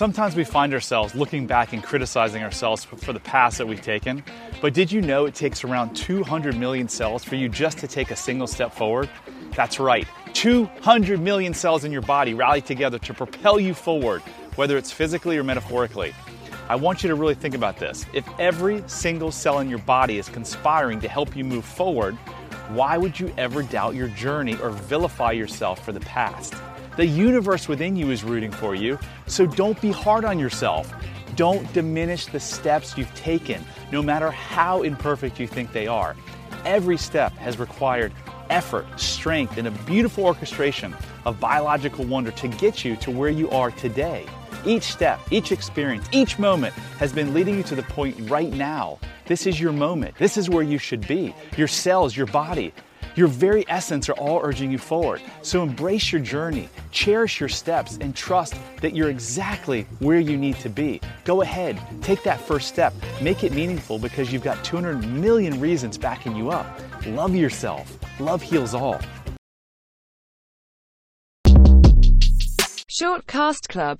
Sometimes we find ourselves looking back and criticizing ourselves for the paths that we've taken. But did you know it takes around 200 million cells for you just to take a single step forward? That's right, 200 million cells in your body rally together to propel you forward, whether it's physically or metaphorically. I want you to really think about this. If every single cell in your body is conspiring to help you move forward, why would you ever doubt your journey or vilify yourself for the past? The universe within you is rooting for you, so don't be hard on yourself. Don't diminish the steps you've taken, no matter how imperfect you think they are. Every step has required effort, strength, and a beautiful orchestration of biological wonder to get you to where you are today. Each step, each experience, each moment has been leading you to the point right now. This is your moment. This is where you should be. Your cells, your body, your very essence are all urging you forward. So embrace your journey, cherish your steps, and trust that you're exactly where you need to be. Go ahead, take that first step, make it meaningful because you've got 200 million reasons backing you up. Love yourself. Love heals all. Short Cast Club